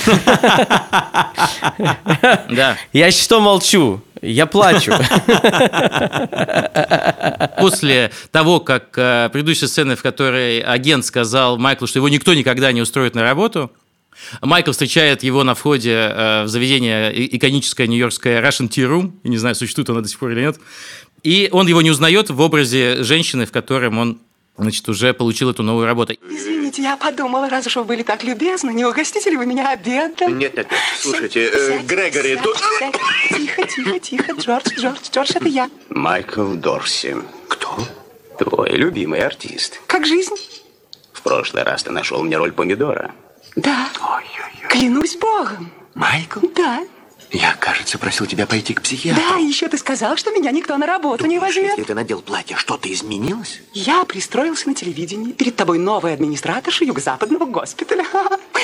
[SPEAKER 2] Да.
[SPEAKER 3] Я что молчу? Я плачу.
[SPEAKER 2] После того, как э, предыдущей сцены, в которой агент сказал Майклу, что его никто никогда не устроит на работу, Майкл встречает его на входе э, в заведение иконическое нью-йоркское Russian Tea Room. Я не знаю, существует оно до сих пор или нет. И он его не узнает в образе женщины, в котором он значит, уже получил эту новую работу.
[SPEAKER 12] Извините, я подумала, раз уж вы были так любезны, не угостите ли вы меня обедом?
[SPEAKER 13] Нет, нет, нет. Слушайте, э,
[SPEAKER 12] Сядь,
[SPEAKER 13] Грегори,
[SPEAKER 12] сядь,
[SPEAKER 13] тут...
[SPEAKER 12] сядь. Тихо, тихо, тихо, Джордж, Джордж, Джордж, это я.
[SPEAKER 13] Майкл Дорси. Кто? Твой любимый артист.
[SPEAKER 12] Как жизнь?
[SPEAKER 13] В прошлый раз ты нашел мне роль помидора.
[SPEAKER 12] Да. Клянусь богом.
[SPEAKER 13] Майкл?
[SPEAKER 12] Да.
[SPEAKER 13] Я, кажется, просил тебя пойти к психиатру.
[SPEAKER 12] Да, еще ты сказал, что меня никто на работу не возьмет.
[SPEAKER 13] Если ты надел платье, что-то изменилось?
[SPEAKER 12] Я пристроился на телевидении. Перед тобой новая администраторша юго-западного госпиталя.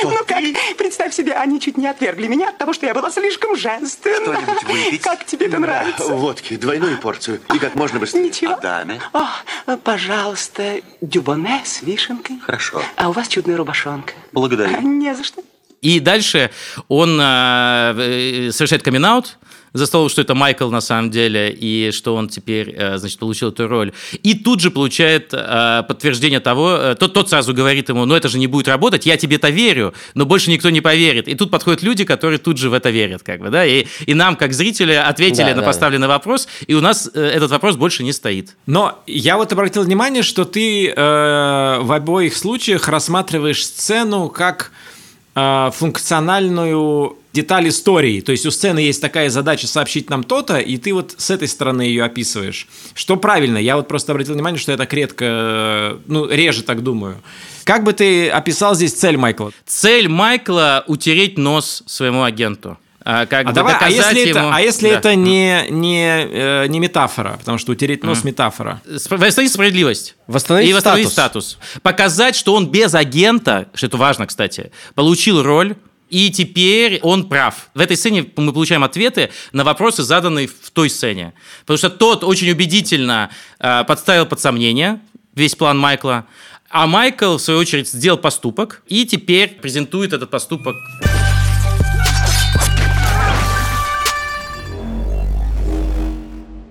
[SPEAKER 12] ну как, представь себе, они чуть не отвергли меня от того, что я была слишком женственна.
[SPEAKER 13] Что-нибудь выпить?
[SPEAKER 12] Как тебе это нравится?
[SPEAKER 13] Да, водки, двойную порцию. И как можно быстрее.
[SPEAKER 12] Ничего.
[SPEAKER 13] А даме?
[SPEAKER 12] О, пожалуйста, дюбоне с вишенкой.
[SPEAKER 13] Хорошо.
[SPEAKER 12] А у вас чудная рубашонка.
[SPEAKER 13] Благодарю.
[SPEAKER 12] Не за что.
[SPEAKER 2] И дальше он э, э, совершает камин за столом, что это Майкл на самом деле, и что он теперь, э, значит, получил эту роль. И тут же получает э, подтверждение того, тот, тот сразу говорит ему, ну это же не будет работать, я тебе-то верю, но больше никто не поверит. И тут подходят люди, которые тут же в это верят, как бы, да, и, и нам, как зрители, ответили
[SPEAKER 1] Да,
[SPEAKER 2] на
[SPEAKER 1] да.
[SPEAKER 2] поставленный вопрос, и у нас этот вопрос больше не стоит.
[SPEAKER 1] Но я вот обратил внимание, что ты э, в обоих случаях рассматриваешь сцену как функциональную деталь истории. То есть у сцены есть такая задача сообщить нам то-то, и ты вот с этой стороны ее описываешь. Что правильно. Я вот просто обратил внимание, что я так редко, ну, реже так думаю. Как бы ты описал здесь цель Майкла?
[SPEAKER 2] Цель Майкла – утереть нос своему агенту. А, как
[SPEAKER 1] А,
[SPEAKER 2] бы
[SPEAKER 1] давай, а
[SPEAKER 2] доказать
[SPEAKER 1] если,
[SPEAKER 2] ему...
[SPEAKER 1] это, а если
[SPEAKER 2] Да.
[SPEAKER 1] это не, не, э, не метафора? Потому что утереть нос
[SPEAKER 2] Мгм.
[SPEAKER 1] метафора.
[SPEAKER 2] Восстановить справедливость.
[SPEAKER 3] Восстановить
[SPEAKER 2] и восстановить
[SPEAKER 3] статус.
[SPEAKER 2] статус. Показать, что он без агента, что это важно, кстати, получил роль, и теперь он прав. В этой сцене мы получаем ответы на вопросы, заданные в той сцене. Потому что тот очень убедительно э, подставил под сомнение весь план Майкла, а Майкл, в свою очередь, сделал поступок и теперь презентует этот поступок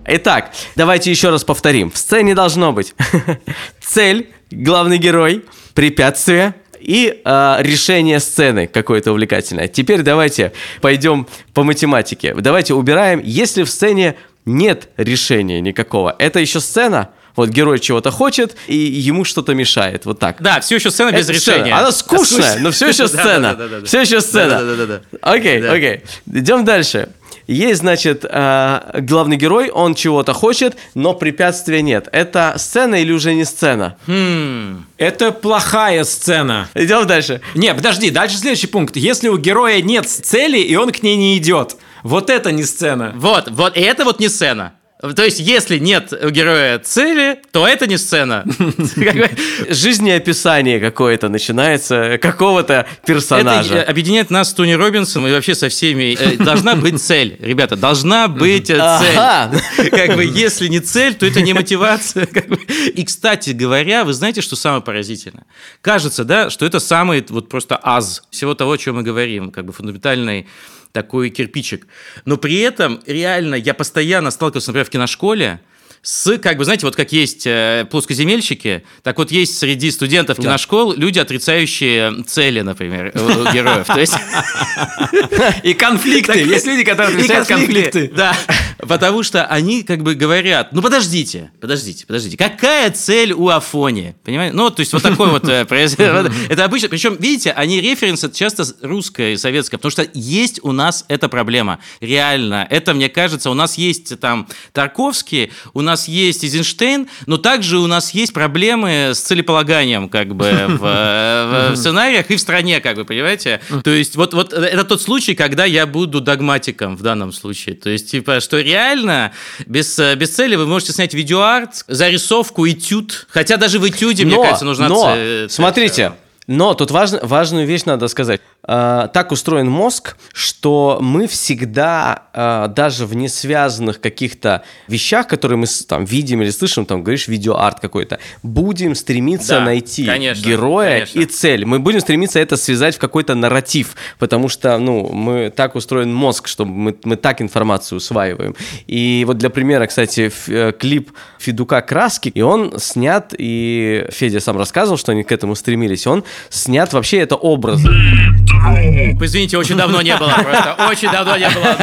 [SPEAKER 3] Итак, давайте еще раз повторим. В сцене должно быть цель, главный герой, препятствие и э, решение сцены какое-то увлекательное. Теперь давайте пойдем по математике. Давайте убираем, если в сцене нет решения никакого. Это еще сцена? Вот герой чего-то хочет, и ему что-то мешает. Вот так.
[SPEAKER 2] Да, все еще сцена без
[SPEAKER 3] Это
[SPEAKER 2] решения.
[SPEAKER 3] сцена. Она скучная, но все еще сцена. Все еще сцена. Окей, окей. Идем дальше. Есть, значит, э, главный герой, он чего-то хочет, но препятствия нет. Это сцена или уже не сцена?
[SPEAKER 1] Это плохая сцена.
[SPEAKER 3] Идем дальше.
[SPEAKER 1] Не, подожди, дальше следующий пункт. Если у героя нет цели, и он к ней не идет, вот это не сцена.
[SPEAKER 2] Вот, вот, и это вот не сцена. То есть, если нет у героя цели, то это не сцена.
[SPEAKER 3] Жизнеописание какое-то начинается какого-то
[SPEAKER 2] Это
[SPEAKER 3] персонажа.
[SPEAKER 2] э, объединяет нас с Тони Робинсом и вообще со всеми. Э, Должна быть цель, ребята, должна быть э, цель. Как бы, если не цель, то это не мотивация. И, кстати говоря, вы знаете, что самое поразительное? Кажется, да, что это самый вот просто аз всего того, о чем мы говорим, как бы фундаментальный такой кирпичик. Но при этом реально я постоянно сталкивался, например, в киношколе с, как бы, знаете, вот как есть э, плоскоземельщики, так вот есть среди студентов киношкол люди, отрицающие цели, например, у героев. То есть
[SPEAKER 1] И конфликты. Есть люди, которые
[SPEAKER 2] и
[SPEAKER 1] отвечают конфликты.
[SPEAKER 2] Да, потому что они как бы говорят, ну подождите, подождите, подождите, какая цель у Афони? Понимаете? Ну, то есть вот такой вот э, Это обычно, причем, видите, они референсы часто русское и советское, потому что есть у нас эта проблема. Реально. Это, мне кажется, у нас есть там Тарковский, у нас есть Эйзенштейн, но также у нас есть проблемы с целеполаганием как бы в, э, в сценариях и в стране, как бы, понимаете? То есть вот, вот это тот случай, когда я буду догматиком в данном случае. То есть, типа, что реально без, э, без цели вы можете снять видеоарт, зарисовку, этюд. Хотя даже в этюде, мне
[SPEAKER 3] Но,
[SPEAKER 2] кажется, нужна
[SPEAKER 3] но,
[SPEAKER 2] цель.
[SPEAKER 3] смотрите, но тут важно, важную вещь надо сказать. А, так устроен мозг, что мы всегда, а, даже в несвязанных каких-то вещах, которые мы там видим или слышим, там, говоришь, видеоарт какой-то, будем стремиться
[SPEAKER 2] Да,
[SPEAKER 3] найти
[SPEAKER 2] конечно,
[SPEAKER 3] героя
[SPEAKER 2] конечно.
[SPEAKER 3] и цель. Мы будем стремиться это связать в какой-то нарратив, потому что, ну, мы так устроен мозг, что мы, мы так информацию усваиваем. И вот для примера, кстати, ф- э, клип Федука «Краски», и он снят, и Федя сам рассказывал, что они к этому стремились, он снят вообще это образ.
[SPEAKER 2] Извините, очень давно не было просто. Очень давно не было.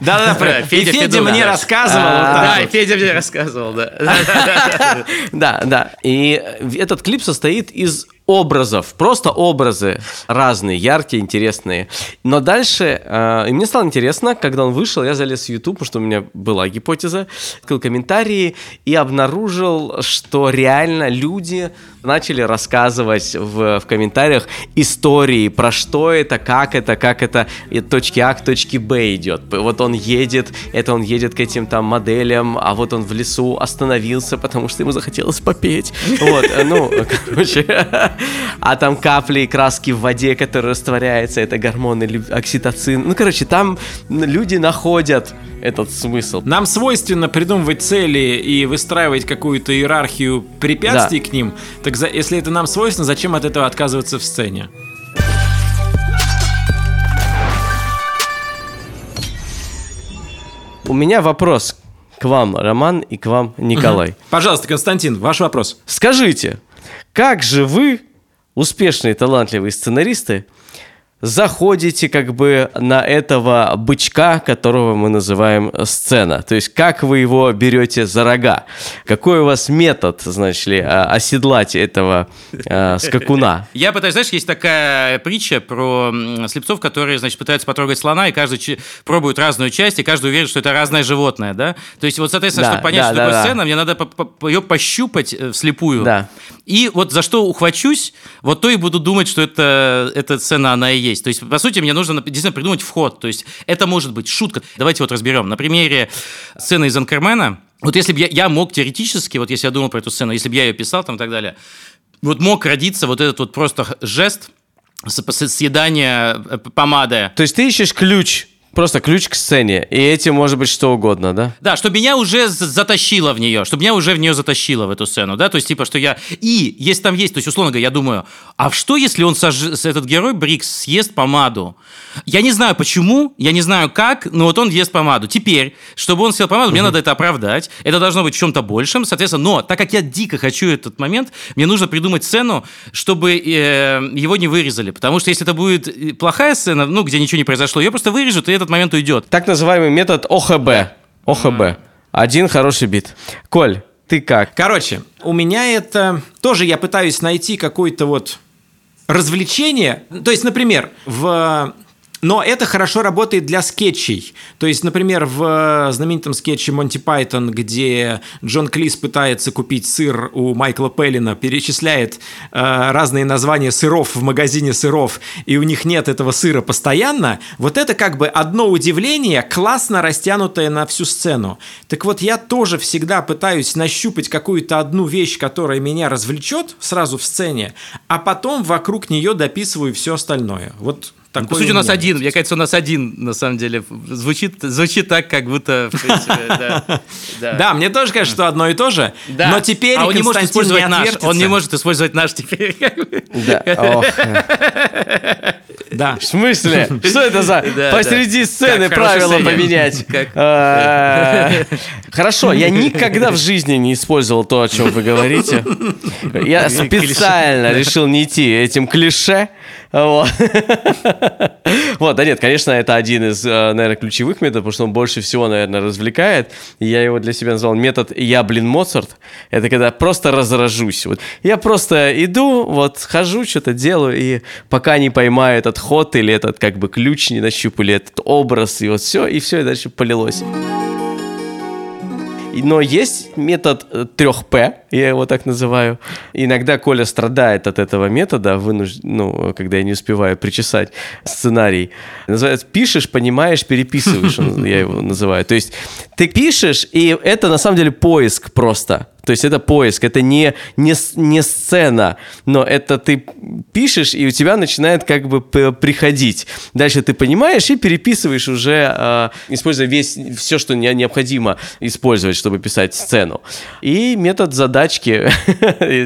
[SPEAKER 1] Да-да-да,
[SPEAKER 2] Федя
[SPEAKER 1] Федя
[SPEAKER 2] Федуна,
[SPEAKER 1] мне
[SPEAKER 2] да.
[SPEAKER 1] рассказывал
[SPEAKER 3] А,
[SPEAKER 2] Да, Федя мне рассказывал, да.
[SPEAKER 3] Да, да. И этот клип состоит из образов, просто образы разные, яркие, интересные. Но дальше, э, и мне стало интересно, когда он вышел, я залез в YouTube, потому что у меня была гипотеза, открыл комментарии и обнаружил, что реально люди начали рассказывать в, в комментариях истории про что это, как это, как это от точки А к точке Б идет. Вот он едет, это он едет к этим там моделям, а вот он в лесу остановился, потому что ему захотелось попеть. Вот, э, ну, короче, а там капли и краски в воде, которые растворяются, это гормоны окситоцин. Ну, короче, там люди находят этот смысл.
[SPEAKER 1] Нам свойственно придумывать цели и выстраивать какую-то иерархию препятствий
[SPEAKER 3] Да.
[SPEAKER 1] к ним. Так за- если это нам свойственно, зачем от этого отказываться в сцене?
[SPEAKER 3] У меня вопрос к вам, Роман, и к вам, Николай.
[SPEAKER 1] Пожалуйста, Константин, ваш вопрос.
[SPEAKER 3] Скажите, как же вы, успешные, талантливые сценаристы, заходите как бы на этого бычка, которого мы называем сцена? То есть как вы его берете за рога? Какой у вас метод, значит ли, а, оседлать этого а, скакуна?
[SPEAKER 2] Я пытаюсь, знаешь, есть такая притча про слепцов, которые, значит, пытаются потрогать слона, и каждый чи- пробует разную часть, и каждый уверен, что это разное животное, да? То есть, вот, соответственно,
[SPEAKER 3] Да,
[SPEAKER 2] чтобы понять,
[SPEAKER 3] да,
[SPEAKER 2] что
[SPEAKER 3] да,
[SPEAKER 2] такое
[SPEAKER 3] да.
[SPEAKER 2] сцена, мне надо ее пощупать э, вслепую.
[SPEAKER 3] Да.
[SPEAKER 2] И вот за что ухвачусь, вот то и буду думать, что это, эта сцена, она и есть. То есть, по сути, мне нужно действительно придумать вход. То есть, это может быть шутка. Давайте вот разберем. На примере сцены из Анкермена. Вот если бы я, я мог теоретически, вот если я думал про эту сцену, если бы я ее писал там и так далее, вот мог родиться вот этот вот просто жест съедания э, помады.
[SPEAKER 3] То есть ты ищешь ключ Просто ключ к сцене. И этим может быть что угодно, да?
[SPEAKER 2] Да, чтобы меня уже затащило в нее, чтобы меня уже в нее затащило в эту сцену, да, то есть типа, что я... И, если там есть, то есть, условно говоря, я думаю, а что, если он, сож... этот герой Брикс, съест помаду? Я не знаю почему, я не знаю как, но вот он ест помаду. Теперь, чтобы он съел помаду, мне надо это оправдать, это должно быть в чем-то большем, соответственно, но так как я дико хочу этот момент, мне нужно придумать сцену, чтобы э, его не вырезали, потому что если это будет э, плохая сцена, ну, где ничего не произошло, ее просто вырежут, и этот момент уйдет.
[SPEAKER 3] Так называемый метод ОХБ. ОХБ. Один хороший бит. Коль, ты как?
[SPEAKER 1] Короче, у меня это... Тоже я пытаюсь найти какое-то вот развлечение. То есть, например, в... Но это хорошо работает для скетчей. То есть, например, в знаменитом скетче Монти Пайтон, где Джон Клис пытается купить сыр у Майкла Пеллина, перечисляет э, разные названия сыров в магазине сыров, и у них нет этого сыра постоянно, вот это как бы одно удивление, классно растянутое на всю сцену. Так вот, я тоже всегда пытаюсь нащупать какую-то одну вещь, которая меня развлечет сразу в сцене, а потом вокруг нее дописываю все остальное. Вот такой
[SPEAKER 2] По сути, у нас один, мне кажется, у нас один, на самом деле, звучит, звучит так, как будто, в принципе, да.
[SPEAKER 1] Да, мне тоже кажется, что одно и то же.
[SPEAKER 2] Да.
[SPEAKER 1] Но теперь
[SPEAKER 2] а он не может использовать наш. Он не может использовать наш теперь.
[SPEAKER 3] Да. В смысле? Что это за посреди сцены правила поменять? А, Хорошо, я никогда в жизни не использовал то, о чем вы говорите. Я специально решил не идти этим клише. Вот. Да нет, конечно, это один из, э, наверное, ключевых методов, потому что он больше всего, наверное, развлекает. Я его для себя назвал метод «я, блин, Моцарт». Это когда просто разражусь. Вот я просто иду, вот хожу, что-то делаю, и пока не поймаю этот ход или этот как бы ключ не нащупаю, или этот образ, и вот все, и все, и дальше полилось. Но есть метод 3П, я его так называю. Иногда Коля страдает от этого метода, вынуж... ну, когда я не успеваю причесать сценарий. Называется «пишешь, понимаешь, переписываешь», я его называю. То есть ты пишешь, и это на самом деле поиск просто. То есть это поиск, это не, не, не сцена, но это ты пишешь, и у тебя начинает как бы приходить. Дальше ты понимаешь и переписываешь уже, э, используя весь, все, что не- необходимо использовать, чтобы писать сцену. И метод задачки.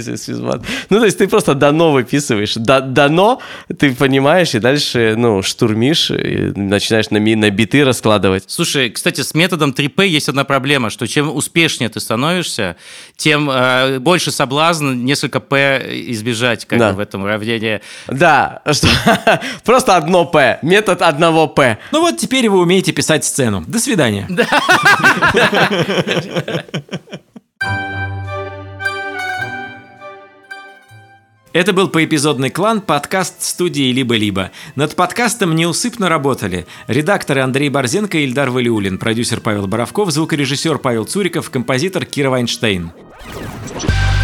[SPEAKER 3] Ну, то есть ты просто дано выписываешь. Да- Дано, ты понимаешь, и дальше, ну, штурмишь, и начинаешь на, на биты раскладывать.
[SPEAKER 2] Слушай, кстати, с методом 3P есть одна проблема, что чем успешнее ты становишься, тем э, больше соблазн несколько P избежать как
[SPEAKER 3] Да.
[SPEAKER 2] в этом уравнении.
[SPEAKER 3] Да, что просто одно П, метод одного П.
[SPEAKER 1] Ну вот теперь вы умеете писать сцену. До свидания. Это был поэпизодный клан, подкаст студии «Либо-либо». Над подкастом неусыпно работали редакторы Андрей Борзенко и Ильдар Валиулин, продюсер Павел Боровков, звукорежиссер Павел Цуриков, композитор Кира Вайнштейн.
[SPEAKER 5] Thank you.